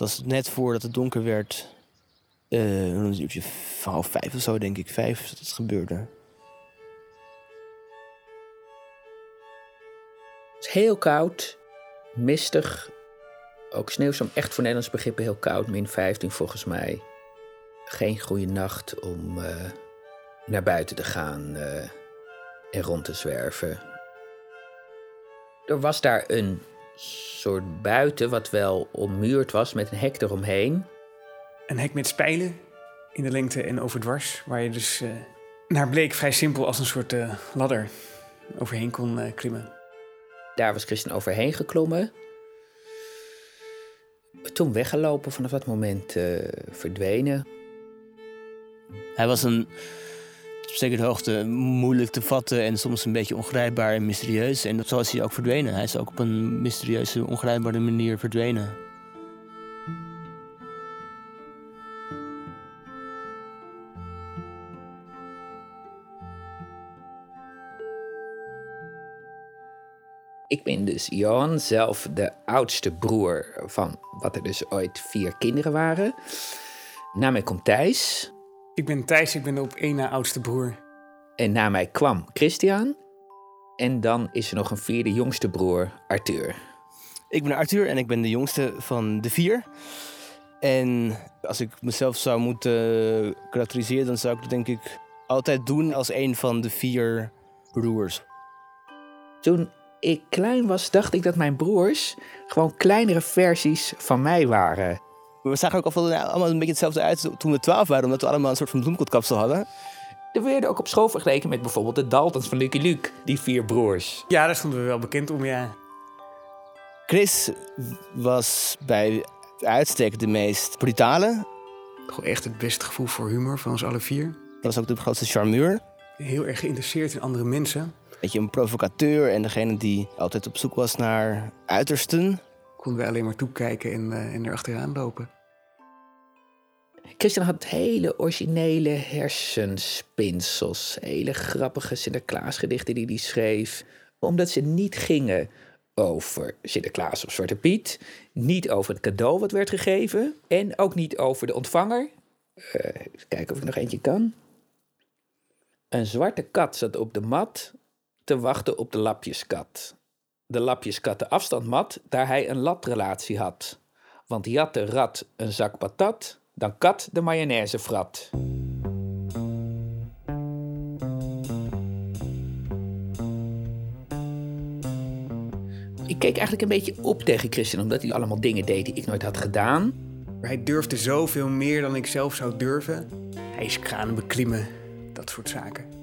was net voordat het donker werd. Uh, een uurtje half vijf of zo, denk ik. Vijf dat het gebeurde. Het is heel koud, mistig. Ook sneeuwstorm, echt voor Nederlands begrippen heel koud. Min 15 volgens mij. Geen goede nacht om uh, naar buiten te gaan uh, en rond te zwerven. Er was daar een soort buiten wat wel ommuurd was met een hek eromheen. Een hek met spijlen in de lengte en overdwars, waar je dus uh, naar bleek vrij simpel als een soort uh, ladder overheen kon uh, klimmen. Daar was Christian overheen geklommen. Toen weggelopen, vanaf dat moment verdwenen. Hij was een op zekere hoogte moeilijk te vatten en soms een beetje ongrijpbaar en mysterieus. En zo is hij ook verdwenen. Hij is ook op een mysterieuze, ongrijpbare manier verdwenen. Ik ben dus Johan, zelf de oudste broer van wat er dus ooit vier kinderen waren. Na mij komt Thijs. Ik ben Thijs, ik ben de op één na oudste broer. En na mij kwam Christian. En dan is er nog een vierde jongste broer, Arthur. Ik ben Arthur en ik ben de jongste van de vier. En als ik mezelf zou moeten karakteriseren, dan zou ik het denk ik altijd doen als een van de vier broers. Toen ik klein was, dacht ik dat mijn broers gewoon kleinere versies van mij waren. We zagen ook al allemaal een beetje hetzelfde uit toen we twaalf waren, omdat we allemaal een soort van bloemkotkapsel hadden. Er werden ook op school vergeleken met bijvoorbeeld de Daltons van Lucky Luke, die vier broers. Ja, daar stonden we wel bekend om, ja. Chris was bij uitstek de meest brutale. Gewoon echt het beste gevoel voor humor van ons alle vier. Dat was ook de grootste charmeur. Heel erg geïnteresseerd in andere mensen. Beetje een provocateur en degene die altijd op zoek was naar uitersten. Konden we alleen maar toekijken en, uh, en erachteraan lopen. Christian had hele originele hersenspinsels. Hele grappige Sinterklaasgedichten die hij schreef. Omdat ze niet gingen over Sinterklaas of Zwarte Piet. Niet over het cadeau wat werd gegeven. En ook niet over de ontvanger. Even kijken of ik nog eentje kan. Een zwarte kat zat op de mat te wachten op de lapjeskat. De lapjeskat de afstand mat, daar hij een latrelatie had. Want had de rat een zak patat, dan kat de mayonaise frat. Ik keek eigenlijk een beetje op tegen Christian, omdat hij allemaal dingen deed die ik nooit had gedaan. Hij durfde zoveel meer dan ik zelf zou durven. Hij is kranen beklimmen, dat soort zaken.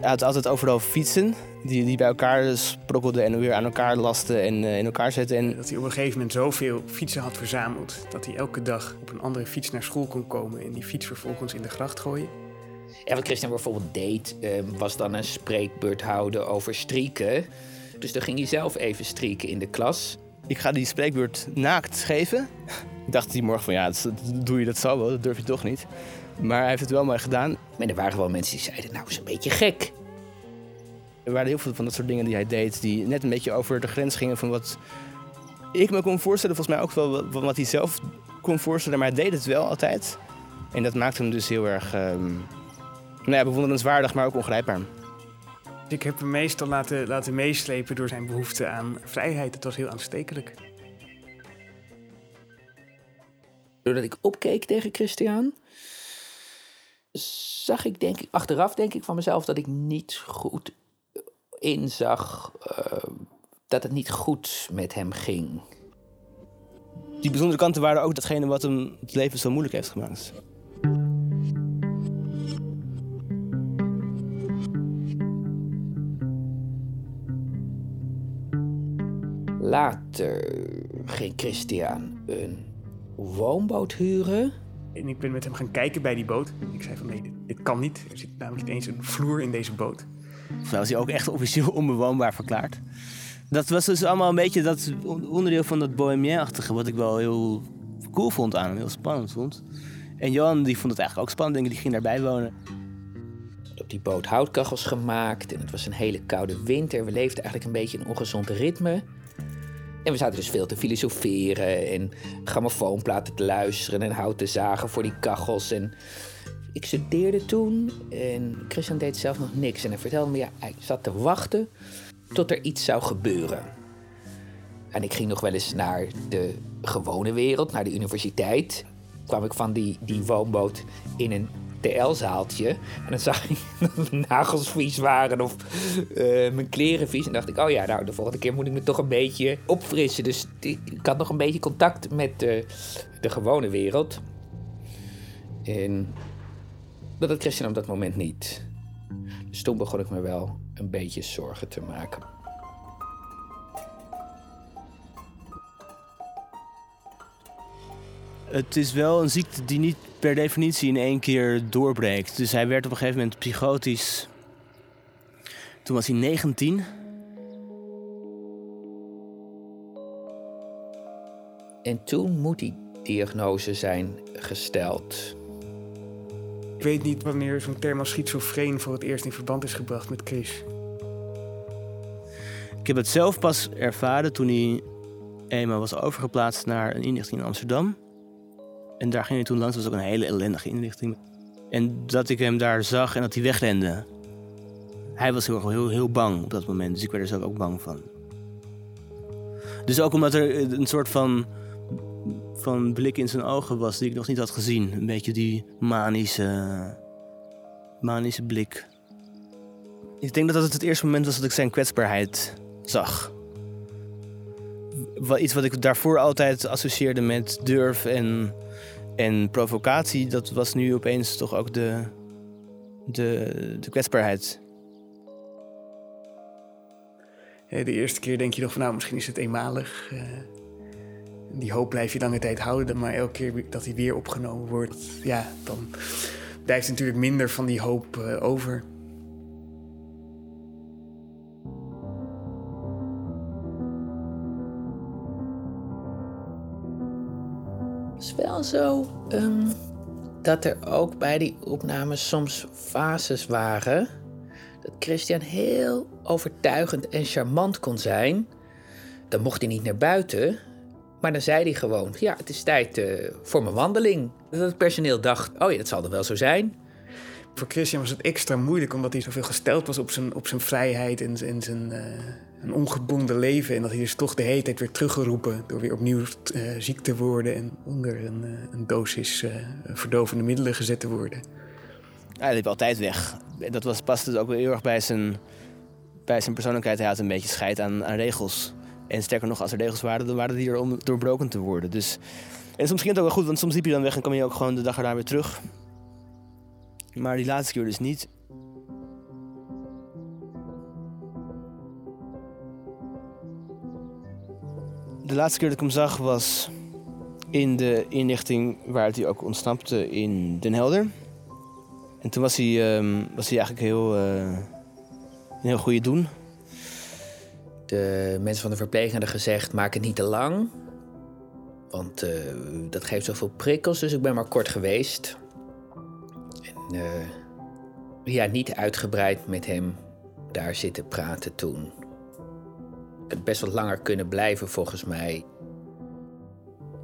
Hij had altijd overal fietsen die, die bij elkaar sprokkelden en weer aan elkaar lasten en uh, in elkaar zetten. En... Dat hij op een gegeven moment zoveel fietsen had verzameld dat hij elke dag op een andere fiets naar school kon komen en die fiets vervolgens in de gracht gooien. Ja, wat Christian bijvoorbeeld deed, uh, was dan een spreekbeurt houden over strieken. Dus dan ging hij zelf even strieken in de klas. Ik ga die spreekbeurt naakt geven. Ik dacht die morgen van ja, dat, doe je dat zo wel, dat durf je toch niet. Maar hij heeft het wel maar gedaan. Maar er waren wel mensen die zeiden, nou, is een beetje gek. Er waren heel veel van dat soort dingen die hij deed, die net een beetje over de grens gingen van wat ik me kon voorstellen. Volgens mij ook wel van wat hij zelf kon voorstellen, maar hij deed het wel altijd. En dat maakte hem dus heel erg um, nou ja, bewonderenswaardig, maar ook ongrijpbaar. Ik heb hem meestal laten, laten meeslepen door zijn behoefte aan vrijheid. Het was heel aanstekelijk. Doordat ik opkeek tegen Christian, zag ik denk ik, achteraf denk ik van mezelf dat ik niet goed inzag uh, dat het niet goed met hem ging. Die bijzondere kanten waren ook datgene wat hem het leven zo moeilijk heeft gemaakt. Later ging Christian een woonboot huren. En ik ben met hem gaan kijken bij die boot. Ik zei van nee, dit, dit kan niet. Er zit namelijk niet eens een vloer in deze boot. Volgens was hij ook echt officieel onbewoonbaar verklaard. Dat was dus allemaal een beetje dat onderdeel van dat bohemien-achtige... wat ik wel heel cool vond aan hem, heel spannend vond. En Johan die vond het eigenlijk ook spannend, denk ik, die ging daarbij wonen. Op die boot houtkachels gemaakt en het was een hele koude winter. We leefden eigenlijk een beetje in een ongezond ritme. En we zaten dus veel te filosoferen en grammofoonplaten te luisteren en hout te zagen voor die kachels. En ik studeerde toen en Christian deed zelf nog niks. En hij vertelde me, ja, hij zat te wachten tot er iets zou gebeuren. En ik ging nog wel eens naar de gewone wereld, naar de universiteit. Kwam ik van die, die woonboot in een TL-zaaltje. En dan zag ik dat mijn nagels vies waren of eh, mijn kleren vies. En dacht ik, oh ja, nou, de volgende keer moet ik me toch een beetje opfrissen. Dus ik had nog een beetje contact met de, de gewone wereld. En dat had Christian op dat moment niet. Dus toen begon ik me wel een beetje zorgen te maken. Het is wel een ziekte die niet per definitie in één keer doorbreekt. Dus hij werd op een gegeven moment psychotisch. Toen was hij 19. En toen moet die diagnose zijn gesteld. Ik weet niet wanneer zo'n term als schizofreen voor het eerst in verband is gebracht met Chris. Ik heb het zelf pas ervaren toen hij eenmaal was overgeplaatst naar een inrichting in Amsterdam. En daar ging hij toen langs. Dat was ook een hele ellendige inrichting. En dat ik hem daar zag en dat hij wegrende. Hij was heel, heel, heel bang op dat moment. Dus ik werd er zelf ook bang van. Dus ook omdat er een soort van, van blik in zijn ogen was die ik nog niet had gezien. Een beetje die manische, manische blik. Ik denk dat dat het eerste moment was dat ik zijn kwetsbaarheid zag. Iets wat ik daarvoor altijd associeerde met durf en en provocatie, dat was nu opeens toch ook de, de, de kwetsbaarheid. De eerste keer denk je nog van nou, misschien is het eenmalig. Uh, die hoop blijf je lange tijd houden, maar elke keer dat hij weer opgenomen wordt, ja, dan blijft natuurlijk minder van die hoop uh, over. Wel zo um, dat er ook bij die opnames soms fases waren. Dat Christian heel overtuigend en charmant kon zijn. Dan mocht hij niet naar buiten. Maar dan zei hij gewoon: Ja, het is tijd uh, voor mijn wandeling. Dat het personeel dacht: Oh ja, dat zal er wel zo zijn. Voor Christian was het extra moeilijk omdat hij zoveel gesteld was op zijn, op zijn vrijheid en, en zijn, uh, een ongebonden leven. En dat hij dus toch de hele tijd werd teruggeroepen door weer opnieuw uh, ziek te worden en onder een, uh, een dosis verdovende middelen gezet te worden. Hij liep altijd weg. Dat was, paste dus ook heel erg bij zijn, bij zijn persoonlijkheid. Hij had een beetje scheid aan, aan regels. En sterker nog, als er regels waren, dan waren die er om doorbroken te worden. Dus, en soms ging het ook wel goed, want soms liep je dan weg en kwam je ook gewoon de dag erna weer terug. Maar die laatste keer dus niet. De laatste keer dat ik hem zag was in de inrichting waar hij ook ontsnapte in Den Helder. En toen was hij, um, was hij eigenlijk heel, uh, een heel goede doen. De mensen van de verpleging hadden gezegd: maak het niet te lang. Want uh, dat geeft zoveel prikkels, dus ik ben maar kort geweest. En uh, ja, niet uitgebreid met hem daar zitten praten toen. Ik had best wat langer kunnen blijven volgens mij.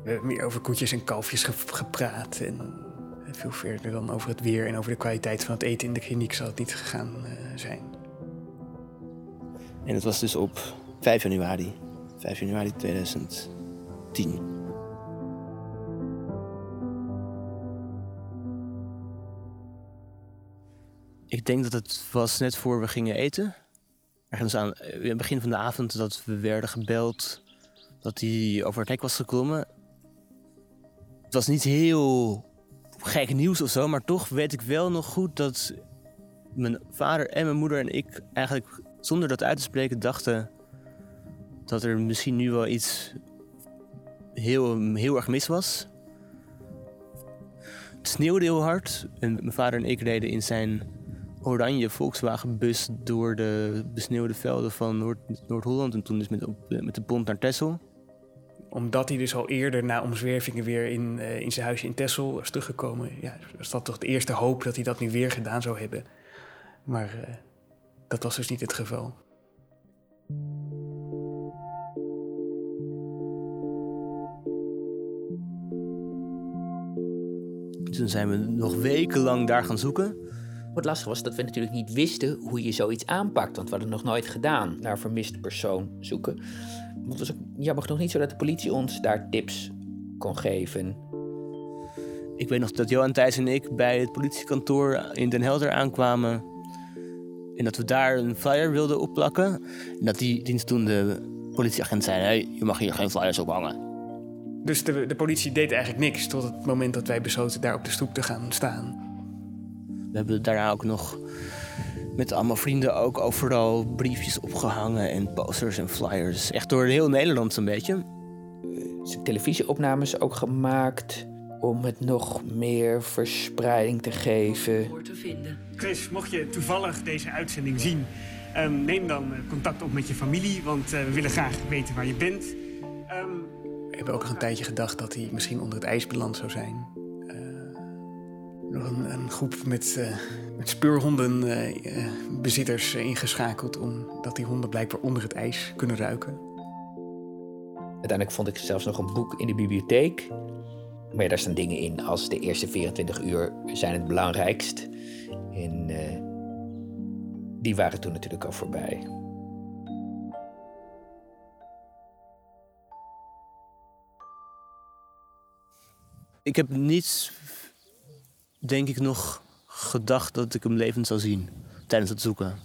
We hebben meer over koetjes en kalfjes gepraat. En veel verder dan over het weer en over de kwaliteit van het eten in de kliniek zal het niet gegaan uh, zijn. En het was dus op 5 januari. 5 januari 2010. Ik denk dat het was net voor we gingen eten. Ergens aan in het begin van de avond dat we werden gebeld dat hij over het hek was gekomen. Het was niet heel gek nieuws of zo, maar toch weet ik wel nog goed dat mijn vader en mijn moeder en ik eigenlijk zonder dat uit te spreken dachten dat er misschien nu wel iets heel, heel erg mis was. Het sneeuwde heel hard en mijn vader en ik reden in zijn oranje Volkswagenbus door de besneeuwde velden van Noord-Holland. En toen dus met, eh, met de pont naar Texel. Omdat hij dus al eerder na omzwervingen weer in, eh, in zijn huisje in Texel was teruggekomen. Ja, was dat toch de eerste hoop dat hij dat nu weer gedaan zou hebben. Maar eh, dat was dus niet het geval. Toen zijn we nog wekenlang daar gaan zoeken. Wat lastig was dat we natuurlijk niet wisten hoe je zoiets aanpakt. Want we hadden nog nooit gedaan, naar een vermiste persoon zoeken. Het was ook jammer nog niet zo dat de politie ons daar tips kon geven. Ik weet nog dat Johan Thijs en ik bij het politiekantoor in Den Helder aankwamen. En dat we daar een flyer wilden opplakken. En dat die dienstdoende politieagent zei: nee, je mag hier geen flyers ophangen. Dus de, de politie deed eigenlijk niks tot het moment dat wij besloten daar op de stoep te gaan staan. We hebben daarna ook nog met allemaal vrienden ook overal briefjes opgehangen en posters en flyers. Echt door heel Nederland zo'n beetje. Zijn televisieopnames ook gemaakt om het nog meer verspreiding te geven. Chris, mocht je toevallig deze uitzending zien, ehm, neem dan eh, contact op met je familie, want eh, we willen graag weten waar je bent. Ehm, We hebben ook nog een tijdje gedacht dat hij misschien onder het ijs beland zou zijn. Eh, nog een, een groep met, eh met speurhondenbezitters ingeschakeld, omdat die honden blijkbaar onder het ijs kunnen ruiken. Uiteindelijk vond ik zelfs nog een boek in de bibliotheek. Maar ja, daar staan dingen in als de eerste 24 uur zijn het belangrijkst. En eh, die waren toen natuurlijk al voorbij. Ik heb niet, denk ik, nog gedacht dat ik hem levend zou zien tijdens het zoeken.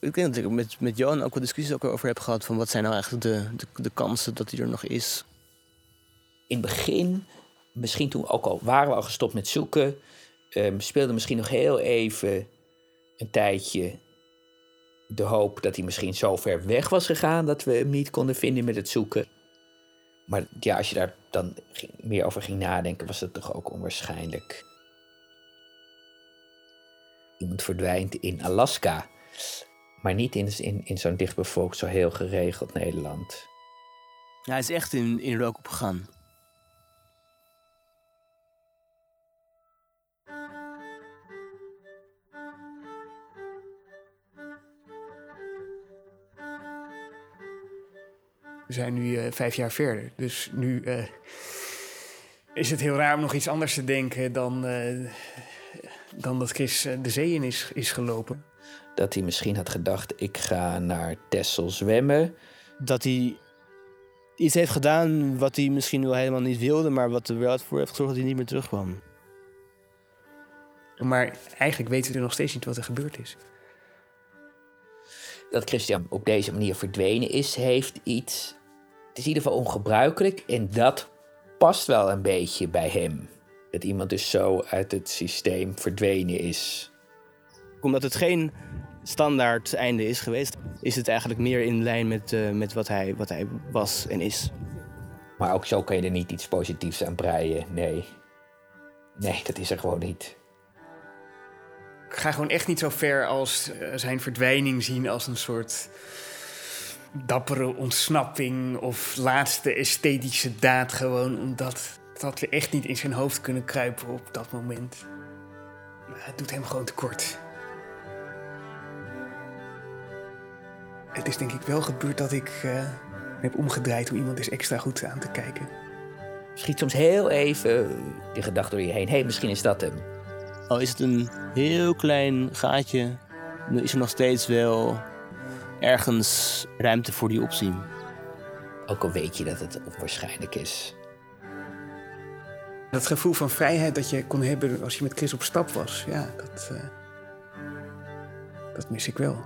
Ik denk dat ik met, met Johan ook wat discussies ook over heb gehad van wat zijn nou eigenlijk de, de, de kansen dat hij er nog is. In het begin, misschien toen ook al waren we al gestopt met zoeken, ehm, speelde misschien nog heel even een tijdje de hoop dat hij misschien zo ver weg was gegaan dat we hem niet konden vinden met het zoeken. Maar ja, als je daar dan meer over ging nadenken, was het toch ook onwaarschijnlijk. Iemand verdwijnt in Alaska, maar niet in, in, in zo'n dichtbevolkt, zo heel geregeld Nederland. Hij is echt in, in rook opgegaan. We zijn nu eh, vijf jaar verder. Dus nu eh, is het heel raar om nog iets anders te denken dan, eh, dan dat Chris de zee in is, is gelopen. Dat hij misschien had gedacht, ik ga naar Texel zwemmen. Dat hij iets heeft gedaan wat hij misschien wel helemaal niet wilde, maar wat er wel voor heeft gezorgd dat hij niet meer terugkwam. Maar eigenlijk weten we nog steeds niet wat er gebeurd is. Dat Christian op deze manier verdwenen is, heeft iets. Is in ieder geval ongebruikelijk en dat past wel een beetje bij hem. Dat iemand dus zo uit het systeem verdwenen is. Omdat het geen standaard einde is geweest, is het eigenlijk meer in lijn met, eh, met wat, hij, wat hij was en is. Maar ook zo kan je er niet iets positiefs aan breien. Nee. Nee, dat is er gewoon niet. Ik ga gewoon echt niet zo ver als eh, zijn verdwijning zien als een soort dappere ontsnapping of laatste esthetische daad. Gewoon omdat dat we echt niet in zijn hoofd kunnen kruipen op dat moment. Maar het doet hem gewoon tekort. Het is denk ik wel gebeurd dat ik eh, me heb omgedraaid om iemand eens extra goed aan te kijken. Schiet soms heel even die gedachte door je heen. Hé, hey, misschien is dat hem. Al is het een heel klein gaatje, dan is er nog steeds wel ergens ruimte voor die optie. Ook al weet je dat het onwaarschijnlijk is. Dat gevoel van vrijheid dat je kon hebben als je met Chris op stap was, ja, dat, eh, dat mis ik wel.